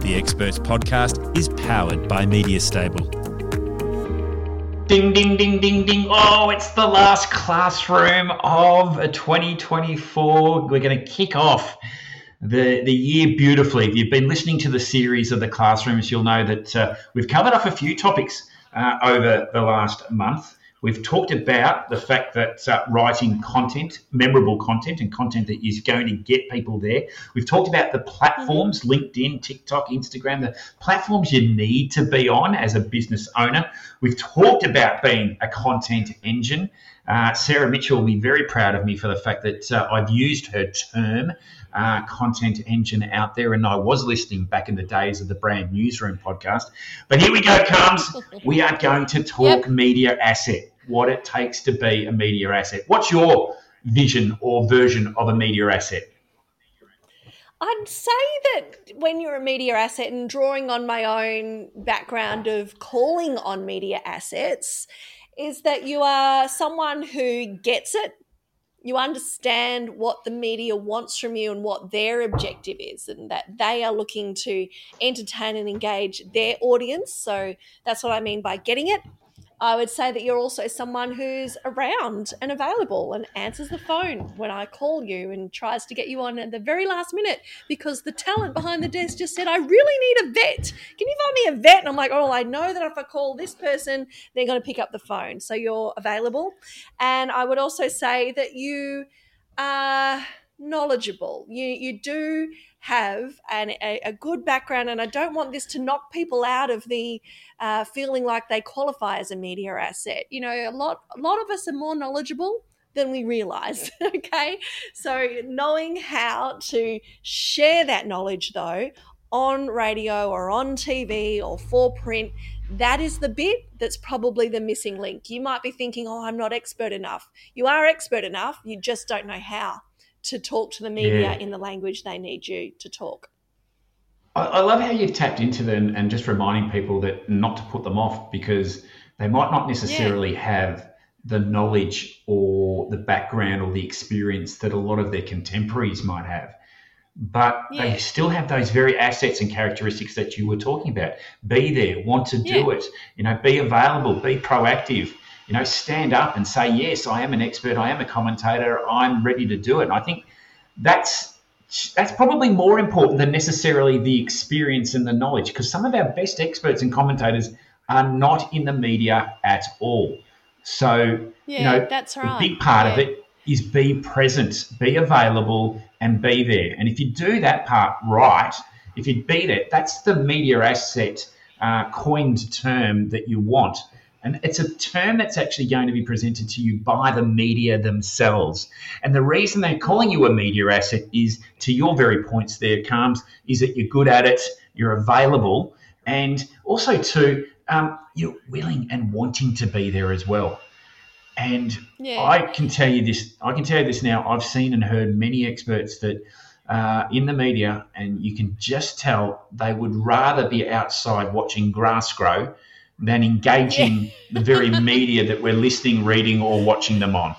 The Experts podcast is powered by Media Stable. Ding, ding, ding, ding, ding. Oh, it's the last classroom of 2024. We're going to kick off the, the year beautifully. If you've been listening to the series of the classrooms, you'll know that uh, we've covered off a few topics uh, over the last month. We've talked about the fact that uh, writing content, memorable content, and content that is going to get people there. We've talked about the platforms mm-hmm. LinkedIn, TikTok, Instagram, the platforms you need to be on as a business owner. We've talked about being a content engine. Uh, Sarah Mitchell will be very proud of me for the fact that uh, I've used her term uh, content engine out there. And I was listening back in the days of the Brand Newsroom podcast. But here we go, comes. We are going to talk yep. media asset, what it takes to be a media asset. What's your vision or version of a media asset? I'd say that when you're a media asset and drawing on my own background of calling on media assets, is that you are someone who gets it. You understand what the media wants from you and what their objective is and that they are looking to entertain and engage their audience. So that's what i mean by getting it I would say that you're also someone who's around and available and answers the phone when I call you and tries to get you on at the very last minute because the talent behind the desk just said, I really need a vet. Can you find me a vet? And I'm like, oh, I know that if I call this person, they're going to pick up the phone. So you're available. And I would also say that you are knowledgeable. You, you do have an, a, a, good background, and I don't want this to knock people out of the uh, feeling like they qualify as a media asset. You know, a lot a lot of us are more knowledgeable than we realize. okay, so knowing how to share that knowledge though on radio or on TV or for print. That is the bit that's probably the missing link. You might be thinking, oh, I'm not expert enough. You are expert enough, you just don't know how to talk to the media yeah. in the language they need you to talk. I, love how you've tapped into them and just reminding people that not to put them off because they might not necessarily yeah. have the knowledge or the background or the experience that a lot of their contemporaries might have. But yeah. they still have those very assets and characteristics that you were talking about. Be there, want to do yeah. it, you know, be available, be proactive you know, stand up and say, yes, I am an expert, I am a commentator, I'm ready to do it. And I think that's that's probably more important than necessarily the experience and the knowledge, because some of our best experts and commentators are not in the media at all. So, yeah, you know, that's right. The big part yeah. of it is be present, be available, and be there. And if you do that part right, if you be there, that's the media asset uh, coined term that you want. And it's a term that's actually going to be presented to you by the media themselves. And the reason they're calling you a media asset is, to your very points there, Carms, is that you're good at it, you're available, and also to um, you're willing and wanting to be there as well. And yeah. I can tell you this. I can tell you this now. I've seen and heard many experts that uh, in the media, and you can just tell they would rather be outside watching grass grow than engaging the very media that we're listening, reading, or watching them on.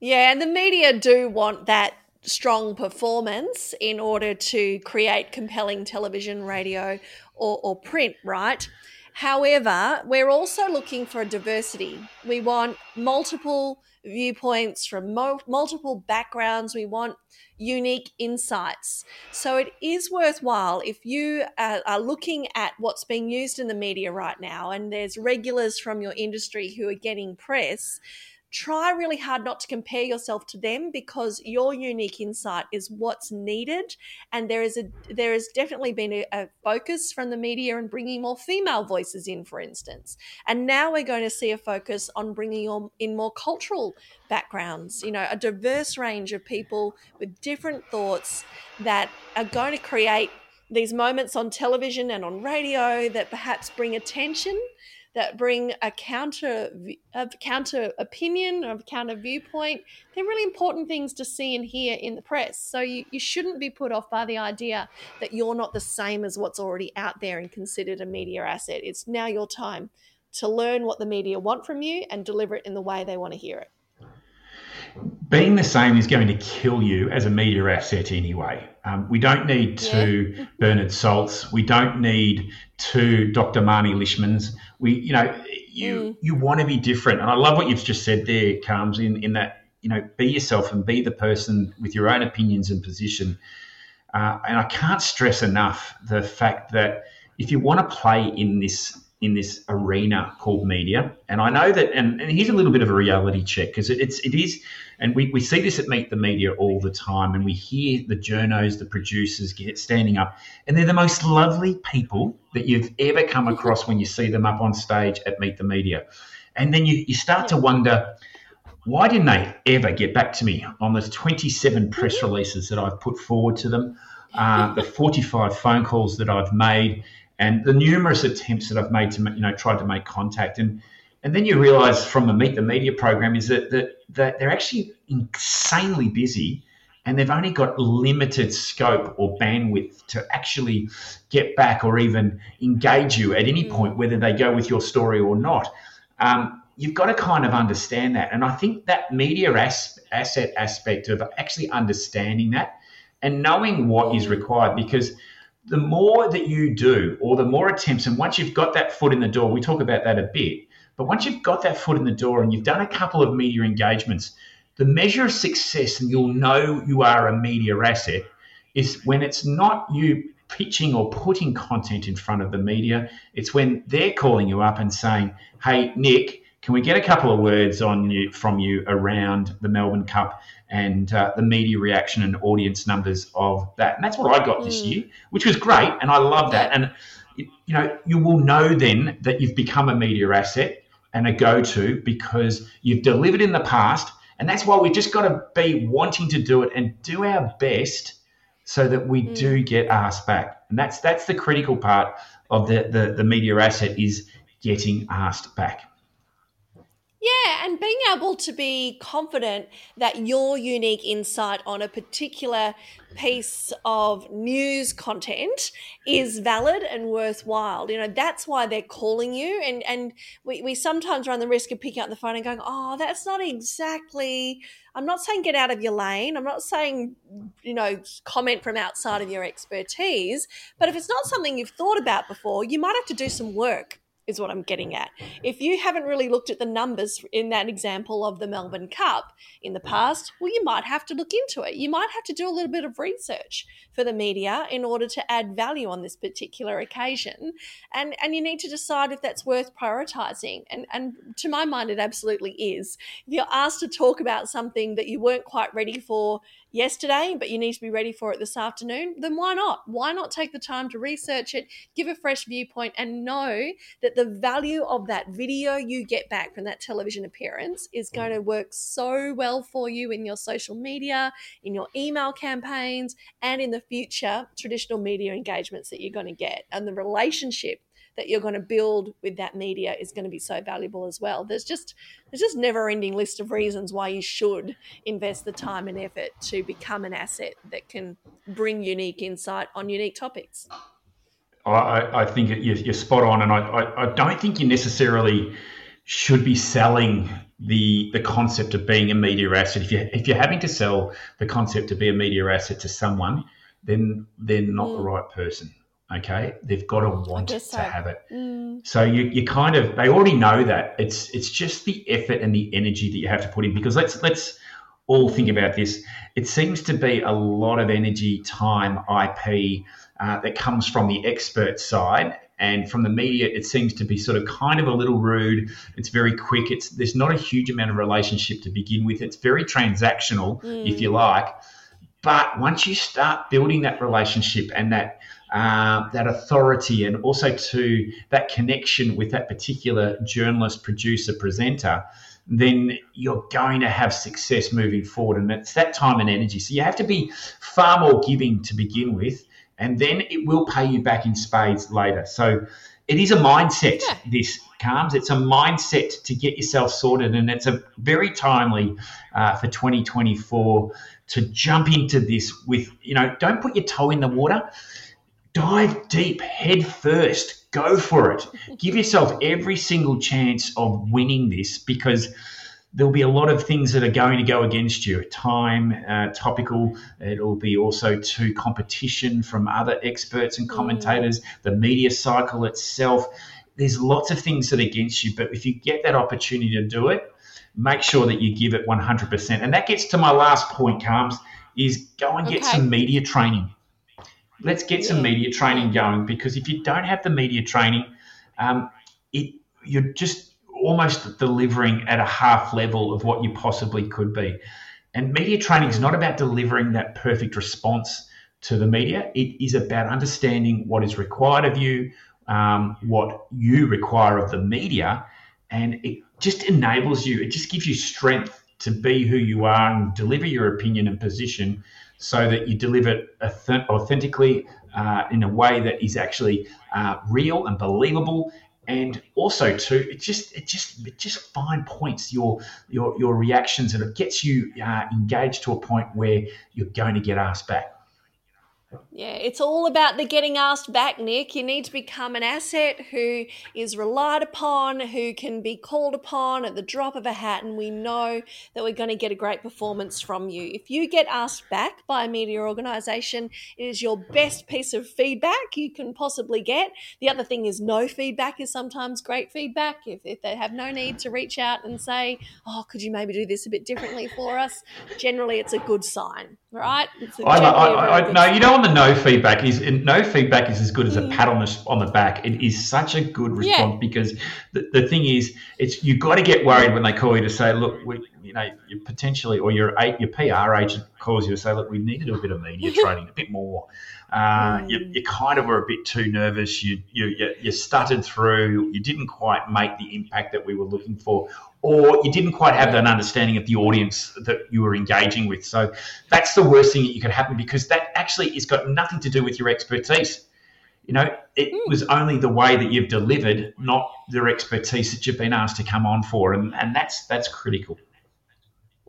Yeah, and the media do want that strong performance in order to create compelling television, radio, or, or print, right? However, we're also looking for diversity. We want multiple viewpoints from mo- multiple backgrounds. We want unique insights. So it is worthwhile if you are, are, looking at what's being used in the media right now, and there's regulars from your industry who are getting press try really hard not to compare yourself to them because your unique insight is what's needed. And there is a there has definitely been a, a, focus from the media and bringing more female voices in for instance. And now we're going to see a focus on bringing in more cultural backgrounds you know a diverse range of people with different thoughts that are going to create these moments on television and on radio that perhaps bring attention that bring a counter a counter opinion or a counter viewpoint they're really important things to see and hear in the press so you, you shouldn't be put off by the idea that you're not the same as what's already out there and considered a media asset it's now your time to learn what the media want from you and deliver it in the way they want to hear it being the same is going to kill you as a media asset anyway. Um, we don't need two yeah. Bernard Salts. We don't need two Dr. Marny Lishmans. We, you know, you mm. you want to be different, and I love what you've just said there, Carms, in in that you know, be yourself and be the person with your own opinions and position. Uh, and I can't stress enough the fact that if you want to play in this in this arena called media. And I know that, and, and here's a little bit of a reality check because it, it's it is, and we, we see this at Meet the Media all the time, and we hear the journos, the producers get standing up, and they're the most lovely people that you've ever come across when you see them up on stage at Meet the Media. And then you, you start to wonder, why didn't they ever get back to me on the 27 press releases that I've put forward to them, uh, the 45 phone calls that I've made, and the numerous attempts that I've made to you know try to make contact. And and then you realize from the meet the media program is that that, that they're actually insanely busy and they've only got limited scope or bandwidth to actually get back or even engage you at any point whether they go with your story or not. Um, you've got to kind of understand that. And i think that media as- asset aspect of actually understanding that and knowing what is required because the more that you do, or the more attempts, and once you've got that foot in the door, we talk about that a bit, but once you've got that foot in the door and you've done a couple of media engagements, the measure of success, and you'll know you are a media asset, is when it's not you pitching or putting content in front of the media, it's when they're calling you up and saying, Hey, Nic, can we get a couple of words on you from you around the Melbourne Cup and uh, the media reaction and audience numbers of that? And that's what I got mm. this year, which was great, and I love that. And you know, you will know then that you've become a media asset and a go-to because you've delivered in the past, and that's why we've just got to be wanting to do it and do our best so that we mm. do get asked back. And that's that's the critical part of the, the, the media asset is getting asked back. Yeah, and being able to be confident that your unique insight on a particular piece of news content is valid and worthwhile. You know, that's why they're calling you. And and we, we sometimes run the risk of picking up the phone and going, Oh, that's not exactly I'm not saying get out of your lane. I'm not saying, you know, comment from outside of your expertise. But if it's not something you've thought about before, you might have to do some work is what I'm getting at. If you haven't really looked at the numbers in that example of the Melbourne Cup in the past, well, you might have to look into it. You might have to do a little bit of research for the media in order to add value on this particular occasion. And, and you need to decide if that's worth prioritizing. And, and to my mind, it absolutely is. If you're asked to talk about something that you weren't quite ready for yesterday, but you need to be ready for it this afternoon, then why not? Why not take the time to research it, give a fresh viewpoint, and know that the value of that video you get back from that television appearance is hmm. going to work so well for you in your social media, in your email campaigns, and in the future traditional media engagements that you're going to get. And the relationship that you're going to build with that media is going to be so valuable as well. There's just there's just never ending list of reasons why you should invest the time and effort to become an asset that can bring unique insight on unique topics. I, I think you're, spot on, and I, I, I don't think you necessarily should be selling the the concept of being a media asset. If you if you're having to sell the concept to be a media asset to someone, then they're not mm. the right person okay? They've got to want so. to have it. Mm. so you, you kind of they already know that. It's it's just the effort and the energy that you have to put in. Because let's let's all think about this. It seems to be a lot of energy time ip uh, that comes from the expert side. And from the media it seems to be sort of kind of a little rude. It's very quick. It's there's not a huge amount of relationship to begin with. It's very transactional mm. if you like. But once you start building that relationship and that uh, that authority and also to that connection with that particular journalist, producer, presenter, then you're going to have success moving forward. And it's that time and energy. So you have to be far more giving to begin with. and then it will pay you back in spades later. So it is a mindset, Yeah. this Carms. It's a mindset to get yourself sorted, and it's a very timely uh, for 2024 to jump into this with, you know, don't put your toe in the water. Dive deep, head first, go for it. Give yourself every single chance of winning this because there'll be a lot of things that are going to go against you. Time uh, topical. It'll be also to competition from other experts and commentators. The media cycle itself. There's lots of things that are against you but if you get that opportunity to do it make sure that you give it 100% and that gets to my last point Carms is go and get Okay. some media training let's get some media training going because if you don't have the media training um, it you're just almost delivering at a half level of what you possibly could be. And media training is not about delivering that perfect response to the media. It is about understanding what is required of you, um, what you require of the media, and it just enables you. It just gives you strength to be who you are and deliver your opinion and position, so that you deliver it authentically uh, in a way that is actually uh, real and believable. And also too it just it just it just fine points your your your reactions and it gets you uh, engaged to a point where you're going to get asked back Yeah, it's all about the getting asked back, Nic. You need to become an asset who is relied upon, who can be called upon at the drop of a hat, and we know that we're going to get a great performance from you. If you get asked back by a media organisation, it is your best piece of feedback you can possibly get. The other thing is, no feedback is sometimes great feedback. If, if they have no need to reach out and say, Oh, could you maybe do this a bit differently for us? Generally, it's a good sign, right? I, I, I, no, you know, on the no feedback is no feedback is as good as a Mm. pat on the on the back. It is such a good Yeah. response because the, the thing is, it's you've got to get worried when they call you to say, look, we, you know, you potentially or your your PR agent calls you to say, look, we need to do a bit of media training, a bit more. Uh, you, Mm. you kind of were a bit too nervous. You, you you you stuttered through. You didn't quite make the impact that we were looking for, or you didn't quite have an understanding of the audience that you were engaging with. So that's the worst thing that you could happen because that actually has got nothing to do with your expertise. You know, it Mm. was only the way that you've delivered, not your expertise that you've been asked to come on for, and and that's that's critical.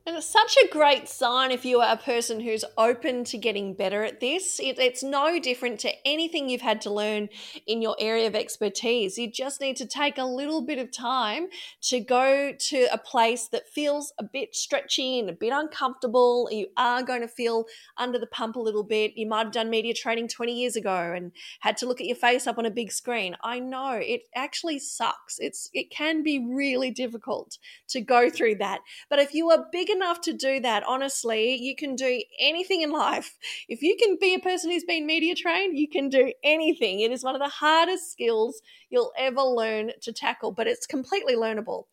And it's such a great sign if you are a person who's open to getting better at this. It, it's no different to anything you've had to learn in your area of expertise. You just need to take a little bit of time to go to a place that feels a bit stretchy and a bit uncomfortable. You are going to feel under the pump a little bit. You might have done media training 20 years ago and had to look at your face up on a big screen. I know it actually sucks. It's it can be really difficult to go through that. But if you are big enough to do that, honestly, you can do anything in life. If you can be a person who's been media trained, you can do anything. It is one of the hardest skills you'll ever learn to tackle, but it's completely learnable.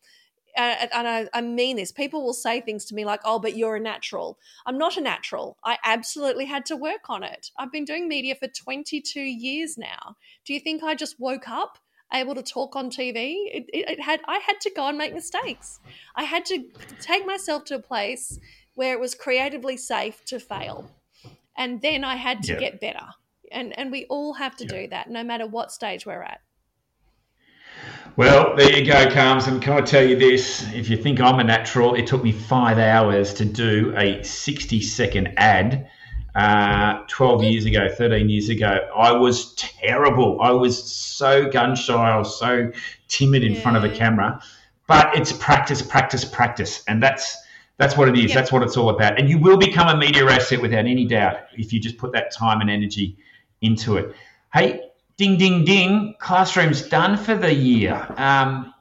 Uh, and I, I mean this. People will say things to me like, oh, but you're a natural. I'm not a natural. I absolutely had to work on it. I've been doing media for 22 years now. Do you think I just woke up able to talk on TV? It, it, it had I had to go and make mistakes. I had to take myself to a place where it was creatively safe to fail. And then I had to Yeah. get better. And and we all have to Yeah. do that no matter what stage we're at. Well, there you go, Carms. And can I tell you this? If you think I'm a natural, it took me five hours to do a 60 second ad uh, 12 years ago, 13 years ago. I was terrible. I was so gun shy. I was so timid in front of a camera. But it's practice, practice, practice. And that's that's what it is. Yeah. That's what it's all about. And you will become a media asset without any doubt if you just put that time and energy into it. Hey, ding, ding, ding. Classroom's done for the year. Um,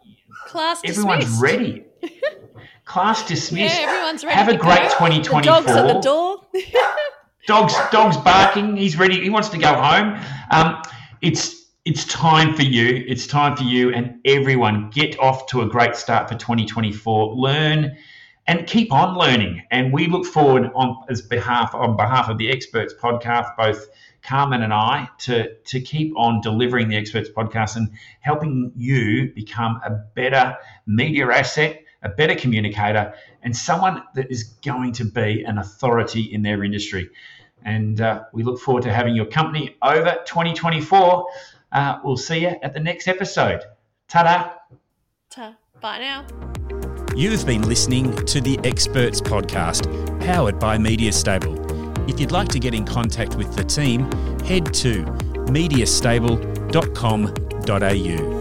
Class everyone's dismissed. ready. Class dismissed. Yeah, everyone's ready. Have a great go. 2024. The dogs at the door. Dogs, dogs barking. He's ready. He wants to go home. Um, it's it's time for you. It's time for you and everyone. Get off to a great start for 2024. Learn and keep on learning. And we look forward on as behalf on behalf of the Experts Podcast, both Carmen and I, to to keep on delivering the Experts Podcast and helping you become a better media asset, a better communicator, and someone that is going to be an authority in their industry. And uh, we look forward to having your company over 2024. Uh, we'll see you at the next episode. Ta da! Ta. Bye now. You've been listening to the Experts Podcast, powered by MediaStable. If you'd like to get in contact with the team, head to mediastable.com.au.